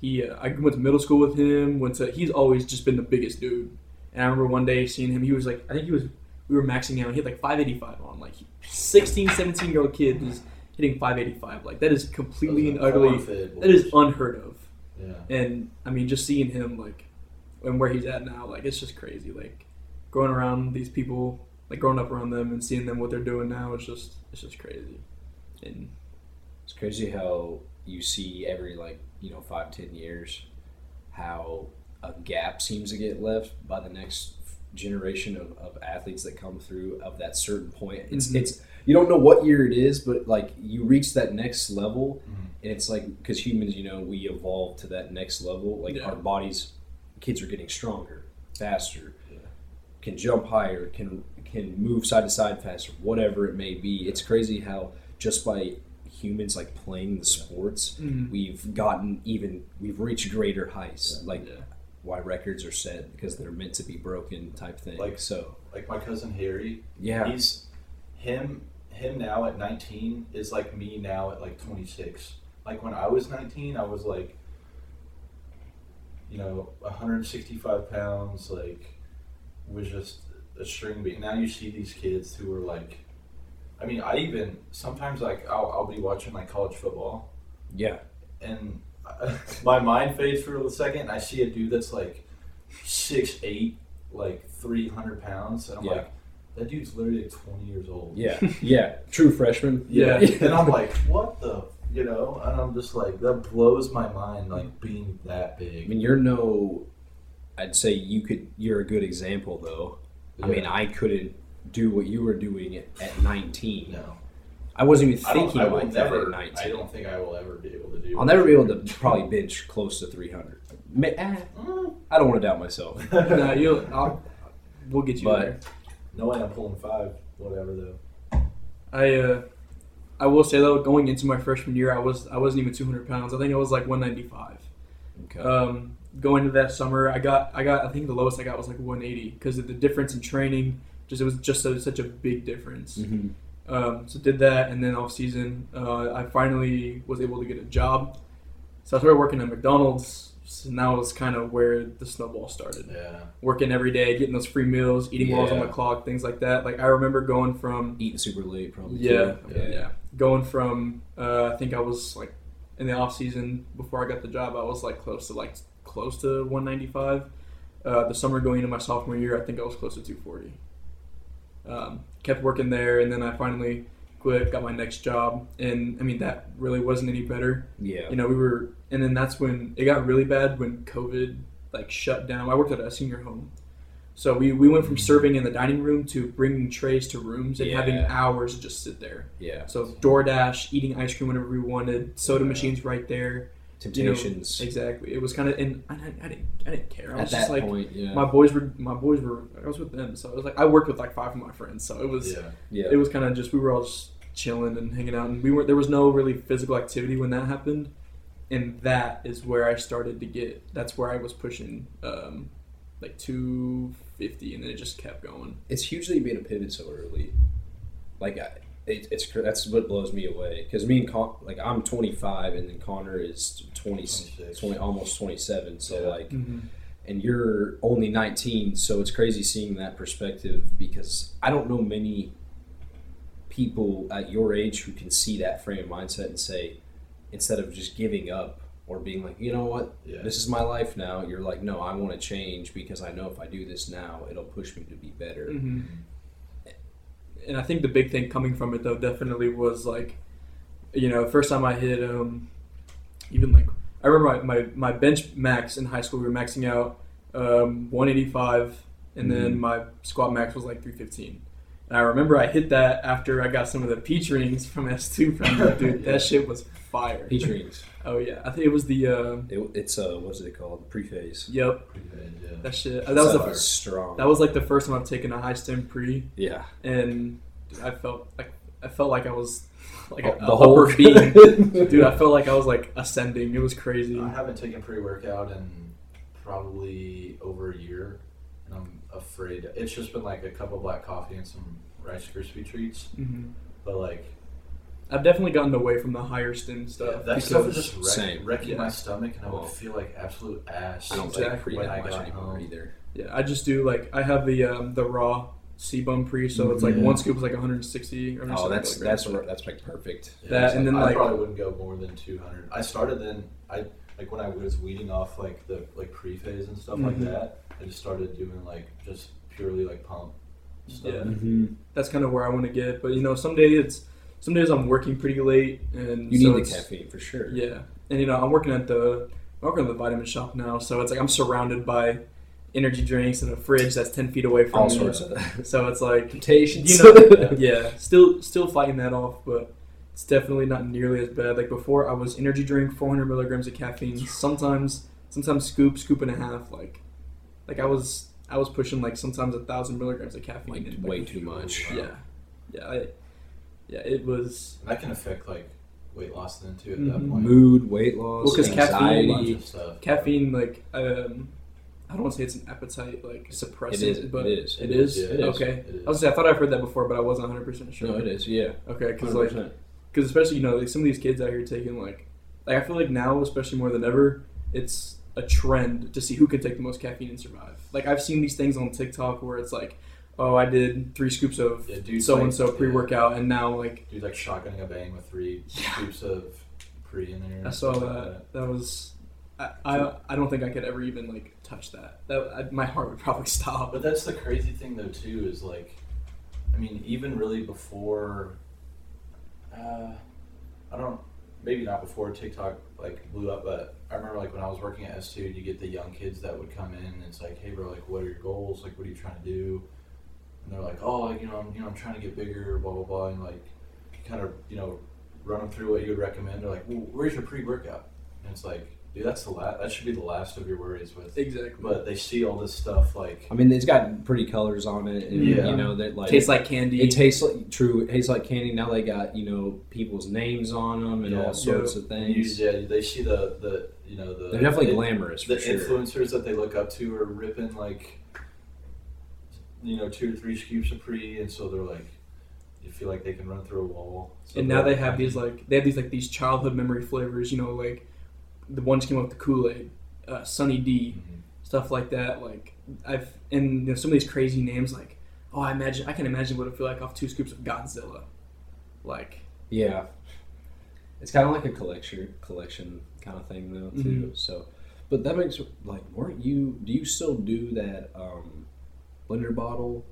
He uh, I went to middle school with him. Went to he's always just been the biggest dude. And I remember one day seeing him. He was like I think he was we were maxing out. He had like 585 on like 16, 17 year old kid is hitting 585. Like that is completely and utterly that is unheard of. Yeah. And I mean, just seeing him like, and where he's at now, like it's just crazy. Like going around these people, like growing up around them and seeing them what they're doing now, it's just it's just crazy. And It's crazy how you see every like you know five ten years how a gap seems to get left by the next generation of, of athletes that come through of that certain point. It's Mhm. it's you don't know what year it is, but like you reach that next level, Mhm. and it's like because humans, you know, we evolve to that next level. Like Yeah. our bodies, kids are getting stronger, faster, Yeah. Can jump higher, can can move side to side faster, whatever it may be. It's crazy how just by humans like playing the sports, mm-hmm. we've gotten even we've reached greater heights. Like yeah. why records are set because they're meant to be broken type thing. Like- so, Like my cousin Harry, yeah, he's him him now at 19 is like me now at like 26. Like when I was 19, I was like, you know, 165 pounds, like was just a string beat. Now you see these kids who are like, I mean, I even sometimes like I'll, I'll be watching like college football yeah, and [laughs] my mind fades for a second. I see a dude that's like six eight, like three hundred pounds, and I'm Yeah. like, that dude's literally like twenty years old. yeah, yeah. True freshman. yeah. Yeah. [laughs] and I'm like, what the, you know? And I'm just like, that blows my mind, like being that big. I mean, you're no. I'd say you could. You're a good example, though. I mean, I couldn't do what you were doing at, at 19. no, I wasn't even thinking I will like that at 19. I don't think I will ever be able to do. I'll never be able to [laughs] probably bench close to 300. Ma- eh, Mm. I don't want to doubt myself. [laughs] no, you'll. I'll, we'll get you But- there. No way I'm pulling five. Whatever though. I uh, I will say though, going into my freshman year, I was I wasn't even 200 pounds. I think I was like 195. Okay. Um, going into that summer, I got I got I think the lowest I got was like 180 because of the difference in training. Just it was just so, such a big difference. Mhm. Um, so did that, and then off season, uh, I finally was able to get a job. So I started working at McDonald's. So now was kind of where the snowball started. Yeah. Working every day, getting those free meals, eating while I was on the clock, things like that. Like I remember going from Eating super late, probably. yeah, too. yeah, Going from uh, I think I was like in the off season before I got the job, I was like close to like close to 195. Uh, the summer going into my sophomore year, I think I was close to 240. Um, kept working there, and then I finally quit, got my next job, and I mean that really wasn't any better. Yeah. You know, we were, and then that's when it got really bad when COVID like shut down. I worked at a senior home. So we, we went from serving in the dining room to bringing trays to rooms and having hours just sit there. yeah. So DoorDash, eating ice cream whenever we wanted, soda Yeah. machines right there. Temptations. Exactly. It was kind of, and I, didn't- I didn't, I didn't care. I At was that just like, point, yeah. my boys were, my boys were, I was with them. So it was like I worked with like five of my friends. So it was, Yeah. yeah. it was kind of just we were all just chilling and hanging out, and we weren't. there was no really physical activity when that happened, and that is where I started to get. That's where I was pushing um, like two fifty, and then it just kept going. it's huge that you made a pivot so early. Like, I, it, it's that's what blows me away. Because me and Con, like I'm 25, and then Connor is 20, 20 almost 27. So Yeah. like, Mm-hmm. and you're only 19. So it's crazy seeing that perspective because I don't know many people at your age who can see that frame of mindset and say, instead of just giving up or being like, you know what, Yeah. this is my life now. You're like, no, I want to change because I know if I do this now, it'll push me to be better. Mm-hmm. And I think the big thing coming from it though definitely was like, you know, first time I hit um, even like I remember my, my, my bench max in high school we were maxing out um, 185 and then Mhm. my squat max was like 315. And I remember I hit that after I got some of the peach rings from S2 from. [laughs] Dude, Yeah. that shit was fire. Peach rings. [laughs] Oh yeah, I think it was the uh, It, it's uh, what's it called? Pre-phase. yep Pretty bad, yeah. that shit. that was the Stuff first. strong. That was like the first time I've taken a high stim pre. yeah. and dude, I felt like I felt like I was like a, The a whole- upper beam. [laughs] Dude, I felt like I was like ascending. It was crazy. I haven't taken pre-workout in probably over a year, and I'm afraid it's just been like a cup of black coffee and some Rice Krispie treats. hmm But like I've definitely gotten away from the higher stim yeah, stuff. that stuff was because- just wreck, Same. wrecking Yeah. my stomach, and I would feel like absolute ass. I don't Exactly. take pre when that I much got anymore home. either. yeah, I just do like I have the um, the raw CBum pre, so it's like Yeah. one scoop is like 160 or Oh, 170 that's milligrams. that's that's like perfect. Yeah, that, so and then, I like- probably wouldn't go more than 200. I started then. I like when I was weeding off like the like pre-phase and stuff like Mhm. that. I just started doing like just purely like pump stuff. Yeah. Mm-hmm. that's kind of where I want to get. But you know, someday it's some days I'm working pretty late, and You so need the caffeine for sure. Yeah, and you know, I'm working at the I'm working at the vitamin shop now, so it's like I'm surrounded by energy drinks and a fridge that's ten feet away from All me. sorts of [laughs] So it's like temptations. you know, [laughs] yeah, still still fighting that off, but it's definitely not nearly as bad. Like before, I was energy drink, 400 milligrams of caffeine, sometimes sometimes scoop, scoop and a half. Like like I was I was pushing like sometimes a thousand milligrams of caffeine. like in, way too much. Yeah, yeah, I, yeah. It was And that can affect like weight loss then too at that point. Mood, weight loss, Well, 'cause A caffeine- bunch anxiety. of stuff. caffeine. Like um, I don't want to say it's an appetite like suppressant, It is. but it is. it is. Yeah, it is. Okay, It is. I was say I thought I've heard that before, but I wasn't 100 percent sure. No, it is. Yeah. Okay, because like because especially you know like some of these kids out here taking like like I feel like now especially more than ever it's a trend to see who can take the most caffeine and survive. Like I've seen these things on TikTok where it's like, oh, I did three scoops of Yeah, so and so pre workout, and now like Dude, like shotgunning a bang with three [laughs] Yeah. scoops of pre in there. I saw like that that was. I, I, I don't think I could ever even like touch that. That I, my heart would probably [laughs] stop. But that's the crazy thing though too is like, I mean, even really before, uh, I don't, maybe not before TikTok like blew up, but I remember like when I was working at S two, you get the young kids that would come in and it's like, hey bro, like what are your goals? Like what are you trying to do? And they're like, oh, like you know, I'm you know I'm trying to get bigger, blah blah blah, and like, kind of you know run them through what you would recommend. They're like, well, "Where's your pre-workout?" And it's like, dude, that's the last. That should be the last of your worries with. Exactly. But they see all this stuff like, I mean, it's got pretty colors on it, and Yeah. you know that like tastes like candy. it tastes like true. It tastes like candy. Now they got you know people's names on them and Yeah. all sorts Yeah. of and you, things. yeah, they see the the you know the They're definitely the, glamorous for the sure. influencers that they look up to are ripping like you know two or three scoops of pre, and so they're like, you feel like they can run through a wall. So and now they're have these like they have these like these childhood memory flavors. You know, like the ones came up with the Kool Aid, uh, Sunny D, Mhm. stuff like that. Like I've and you know, some of these crazy names like oh I imagine I can imagine what it feel like off two scoops of Godzilla. Like Yeah, it's kind of like a collection collection kind of thing though too. Mhm. So, but that makes like weren't you? Do you still do that um, blender bottle?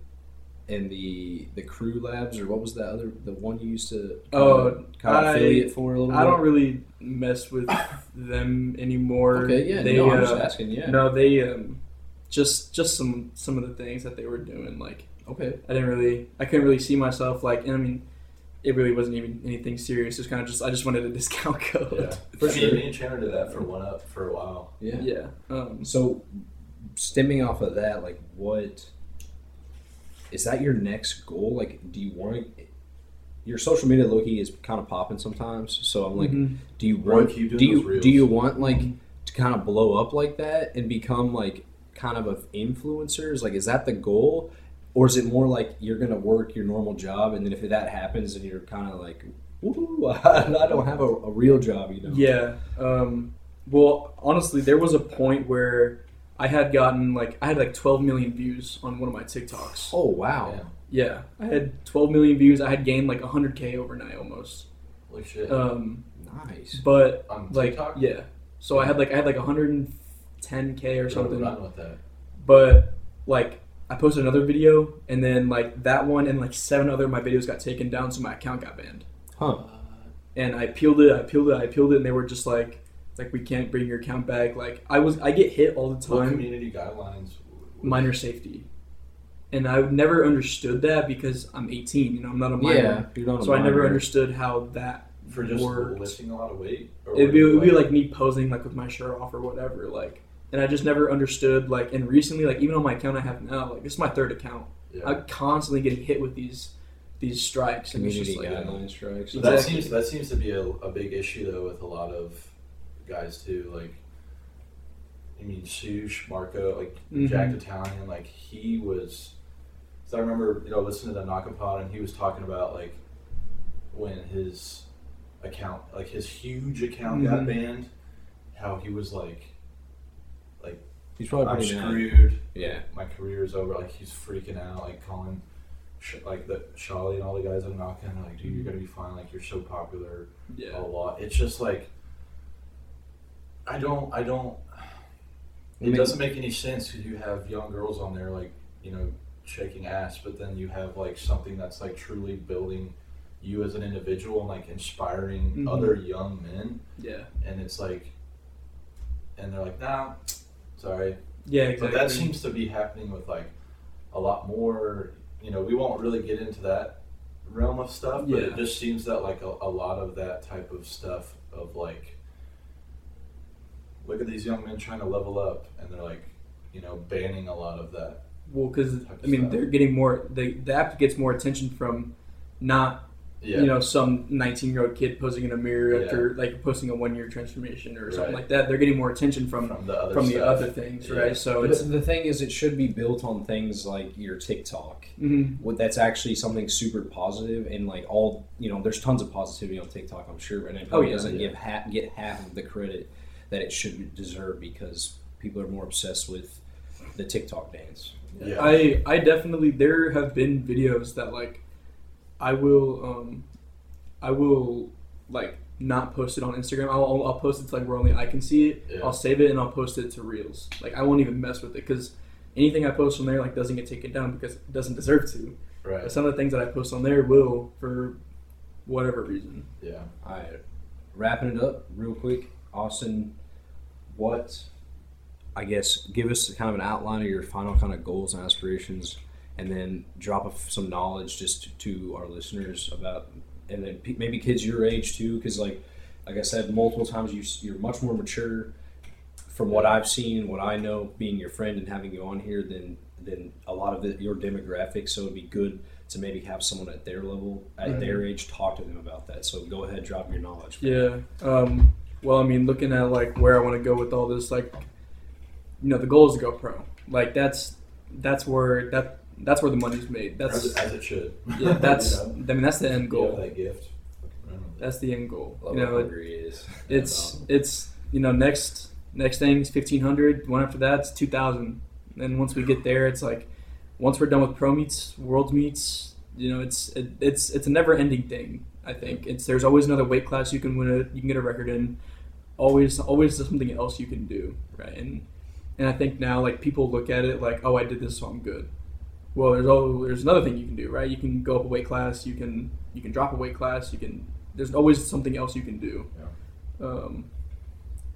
And the the crew labs, or what was that other the one you used to Oh, kind of I- affiliate for a little I bit? don't really mess with them anymore. Okay, yeah, they, no, I'm just uh, asking. Yeah, No, they um, just just some some of the things that they were doing. Like okay, I didn't really, I couldn't really see myself like. And I mean, it really wasn't even anything serious. It was kind of just I just wanted a [laughs] discount code. Yeah, For I mean, sure. me and Chandler did that for one up for a while. yeah. Yeah. Um, So, stemming off of that, like, what is that your next goal? Like, do you want to? Your social media lowkey is kind of popping sometimes. So I'm like, mhm. do you Wanna keep doing Do you do you want like to kind of blow up like that and become like kind of a influencers? Like, is that the goal? Or is it more like you're gonna work your normal job, and then if that happens, and you're kind of like, "Ooh, [laughs] I don't have a, a real job," you know? Yeah. Um, well, honestly, there was a point where I had gotten like I had like 12 million views on one of my TikToks. Oh wow! Yeah, Yeah, I had 12 million views. I had gained like 100k overnight almost. like shit. Um, Nice. but On like TikTok, yeah, so I had like I had like 110k or You're something. Run with that. But like I posted another video, and then like that one and like seven other of my videos got taken down, so my account got banned. Huh? And I peeled it, I peeled it, I peeled it, and they were just like, like we can't bring your account back. Like I was, I get hit all the What time. community guidelines? minor safety. And I never understood that because I'm 18, you know, I'm not a minor. Yeah, you're not a So I never understood how that for just worked. lifting a lot of weight. It'd be, it'd be like me posing like with my shirt off or whatever, like. And I just never understood like. And recently, like even on my account I have now, like this is my third account. yeah. I'm constantly getting hit with these these strikes, and it's community just like, guideline strikes. So that seems that seems to be a, a big issue though with a lot of guys too. Like, I mean, Sush, Marco, like Mhm. Jack Italian, like he was. So I remember, you know, listening to the Nakapod, and he was talking about like when his account, like his huge account, got Mhm. banned. How he was like, like He's probably I'm screwed. Yeah. My career is over. Like he's freaking out, like calling. Like the Charlie and all the guys are knocking, like, dude, you're gonna be fine. Like, you're so popular. yeah, a lot. It's just like I don't, I don't. It doesn't make any sense because you have young girls on there, like you know, shaking ass, but then you have like something that's like truly building you as an individual and like inspiring Mhm. other young men, yeah, and it's like, and they're like, nah, sorry, yeah, exactly. but that seems to be happening with like a lot more. You know, we won't really get into that realm of stuff, but it just seems that like a, a lot of that type of stuff of like, look at these young men trying to level up, and they're like, you know, banning a lot of that. well, because I mean, stuff. they're getting more. They, the app gets more attention from not Yeah, you know some 19 year old kid posing in a mirror Yeah. after like posting a one year transformation or something Right. like that. They're getting more attention from from the other from the other things, Yeah. right? So it's the thing is, it should be built on things like your TikTok. mhm. What that's actually something super positive, and like all you know, there's tons of positivity on TikTok, I'm sure, and it probably Oh, yeah, doesn't yeah. give half get half of the credit that it shouldn't deserve because people are more obsessed with the TikTok dance. Yeah. I I definitely there have been videos that like I will um I will like not post it on Instagram. I'll, I'll, I'll post it to like where only I can see it. Yeah. I'll save it and I'll post it to Reels. Like I won't even mess with it because anything I post on there like doesn't get taken down because it doesn't deserve to. But right. some of the things that I post on there will for whatever reason. Yeah. All right, wrapping it up real quick, Austin. What, I guess, give us kind of an outline of your final kind of goals and aspirations, and then drop some knowledge just to, to our listeners about and then maybe kids your age too, because like like I said multiple times, you, you're much more mature. From what I've seen, what I know, being your friend and having you on here, than than a lot of the, your demographic. So it'd be good to maybe have someone at their level, at Right. their age, talk to them about that. So go ahead, drop your knowledge. Yeah. Um, well, I mean, looking at like where I want to go with all this, like, you know, the goal is to go pro. Like that's that's where that that's where the money's made. as, That's as it should. yeah. [laughs] That's You know? I mean, that's the end goal. that gift. That's the end goal. Love you know, he is. [laughs] it's it's you know next next thing is fifteen hundred. One after that, it's two thousand. And once we get there, it's like once we're done with pro meets, world meets, you know, it's it, it's it's a never ending thing. I think it's there's always another weight class you can win a you can get a record in. Always always something else you can do right and and I think now like people look at it like oh I did this so I'm good. Well, there's oh there's another thing you can do right. You can go up a weight class. You can you can drop a weight class. You can there's always something else you can do. Um,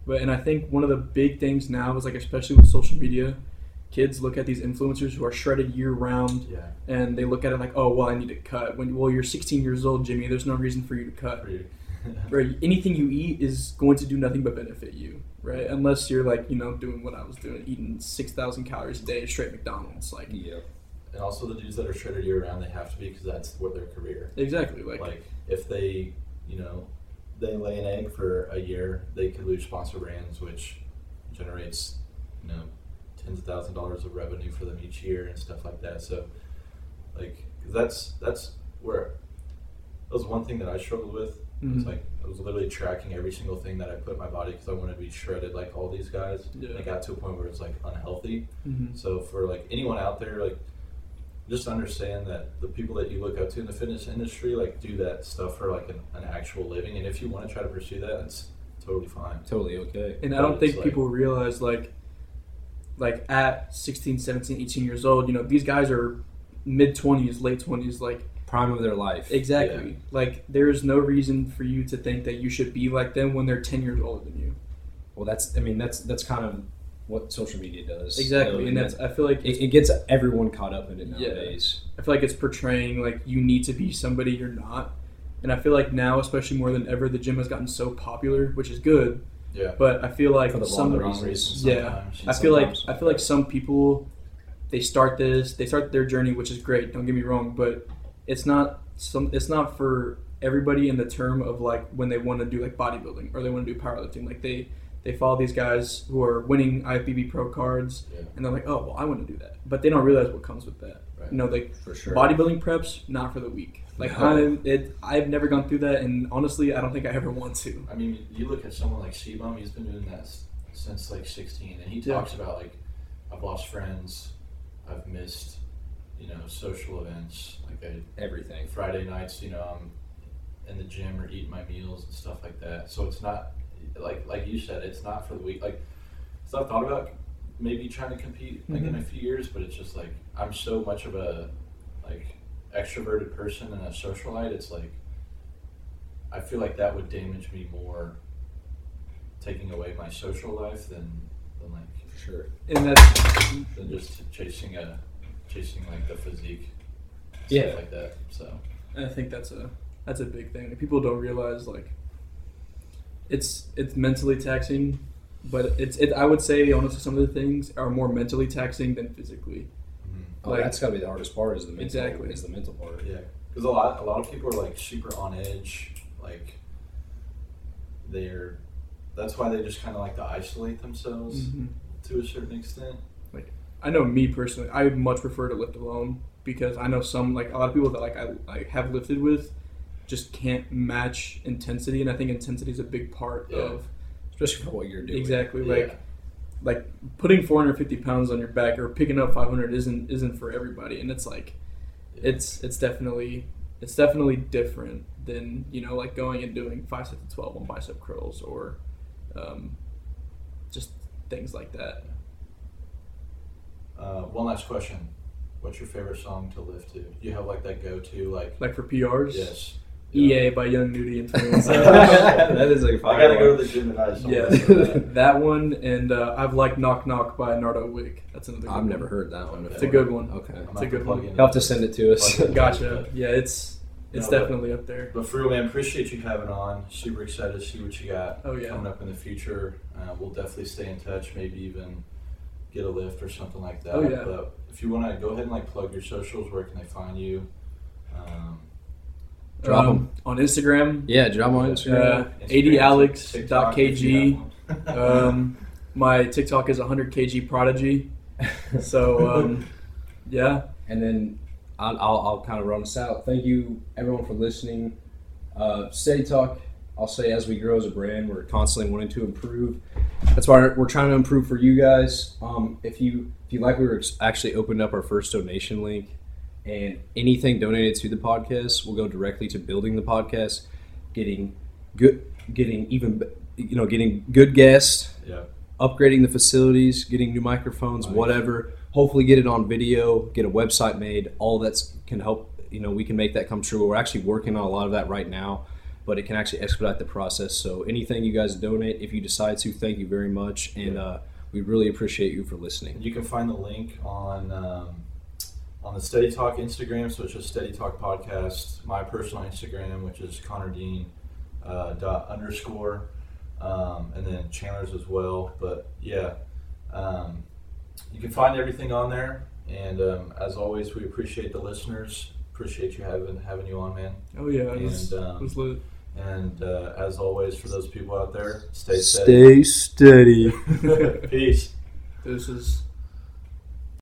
but and I think one of the big things now is like especially with social media, kids look at these influencers who are shredded year round Yeah. and they look at it like, oh well, I need to cut. When well, you're 16 years old, Jimmy. There's no reason for you to cut. [laughs] Right? Anything you eat is going to do nothing but benefit you. Right? Unless you're like you know doing what I was doing, eating 6,000 calories a day straight McDonald's. Like yeah. and also the dudes that are shredded year round, they have to be because that's what their career. exactly like, Like if they, you know, they lay an egg for a year, they could lose sponsor brands, which generates, you know, tens of thousands of dollars of revenue for them each year and stuff like that. So, like, that's that's where that was one thing that I struggled with. It's Mhm. like I was literally tracking every single thing that I put in my body because I wanted to be shredded like all these guys. Yeah. And it got to a point where it's like unhealthy. mhm. So for like anyone out there, like just understand that the people that you look up to in the fitness industry, like do that stuff for like an, an actual living. And if you want to try to pursue that, it's totally fine. Totally okay. And I don't think like- people realize like like at 16, 17, 18 years old, you know, these guys are mid 20s, late 20s like Prime of their life. exactly. Like there's no reason for you to think that you should be like them when they're 10 years older than you. Well, that's. I mean, that's that's kind of what social media does. Exactly. You know, And that's I feel like it, it gets everyone caught up in it Yeah. nowadays. I feel like it's portraying like you need to be somebody you're not. And I feel like now, especially more than ever, the gym has gotten so popular, which is good. Yeah. But I feel like some reasons. reasons Yeah. I feel like I feel like some people they start this, they start their journey, which is great. Don't get me wrong, but it's not some. It's not for everybody in the term of like when they want to do like bodybuilding or they want to do powerlifting. Like they they follow these guys who are winning IFBB pro cards, Yeah. and they're like, oh well, I want to do that, but they don't realize what comes with that. Right. You know, like For sure. bodybuilding preps not for the weak. Like No. I'm it. I've never gone through that, and honestly, I don't think I ever want to. I mean, you look at someone like CBum, he's been doing that since like 16, and he Yeah. talks about like, I've lost friends, I've missed, you know, social events. Like I Everything. Friday nights, you know, I'm in the gym or eating my meals and stuff like that. So it's not like like you said, it's not for the weak. Like, so I've thought about maybe trying to compete like in Mhm. a few years, but it's just like I'm so much of a like extroverted person and a socialite. It's like I feel like that would damage me more, taking away my social life than than like sure. And that's than just chasing a chasing like the physique, stuff Yeah. like that. So. And I think that's a that's a big thing. People don't realize like it's it's mentally taxing, but it's it. I would say honestly, some of the things are more mentally taxing than physically. mhm. Oh, that's got to be the hardest part. Is the mental, Exactly. Is the mental part. Yeah, because a lot a lot of people are like super on edge, like they're. That's why they just kind of like to isolate themselves Mhm. to a certain extent. I know me personally, I much prefer to lift alone because I know some like a lot of people that like I like have lifted with just can't match intensity, and I think intensity is a big part Yeah. of Especially for what you're doing. exactly Yeah. like like putting 450 pounds on your back or picking up 500 isn't isn't for everybody, and it's like Yeah. it's it's definitely it's definitely different than you know like going and doing five sets of 12 on bicep curls or um, just things like that. Uh, one last question: What's your favorite song to lift to? Do you have like that go-to like? Like for PRs, Yes. EA by Young Nudy and Twins. [laughs] that is like I gotta go to the gym tonight. I'm yeah, gonna listen to that. [laughs] that one, and uh, I've liked Knock Knock by Nardo Wick. That's another. Good I've one. never heard that one. It's It's a good one. Okay. I'm It's a good plug one. in You'll have to send it to us. Gotcha. Yeah, it's it's No, but- definitely up there. But for real, man, appreciate you having on. Super excited to see what you got Oh, yeah. coming up in the future. Uh, we'll definitely stay in touch. Maybe even get a lift or something like that. Oh, yeah. But if you want to go ahead and like plug your socials, where can they find you? Um, Drop 'em. Um, on Instagram. Yeah, drop on Uh, Instagram. Instagram, TikTok, if you adalex.kg. Um, my TikTok is 100 kg prodigy. [laughs] So um, yeah, and then I'll, I'll, I'll kind of run us out. Thank you, everyone, for listening. Uh, Steady Talk, I'll say as we grow as a brand, we're constantly wanting to improve. That's why we're trying to improve for you guys. Um, if you if you like, we were actually opened up our first donation link, and anything donated to the podcast will go directly to building the podcast, getting good, getting even you know getting good guests, yeah. upgrading the facilities, getting new microphones, Nice. whatever. Hopefully, get it on video, get a website made. All that's can help. You know, we can make that come true. We're actually working on a lot of that right now, but it can actually expedite the process. So, anything you guys donate, if you decide to, thank you very much, and Yeah. uh, we really appreciate you for listening. You can find the link on um, on the Steady Talk Instagram, so it's just Steady Talk Podcast. My personal Instagram, which is Connor Dean uh, dot underscore, um, and then Chandler's as well. But yeah, um, you can find everything on there. And um, as always, we appreciate the listeners. Appreciate you having having you on, man. oh yeah, it was, And, um, it was lit. And uh, as always, for those people out there, stay steady. steady. [laughs] [laughs] Peace. This is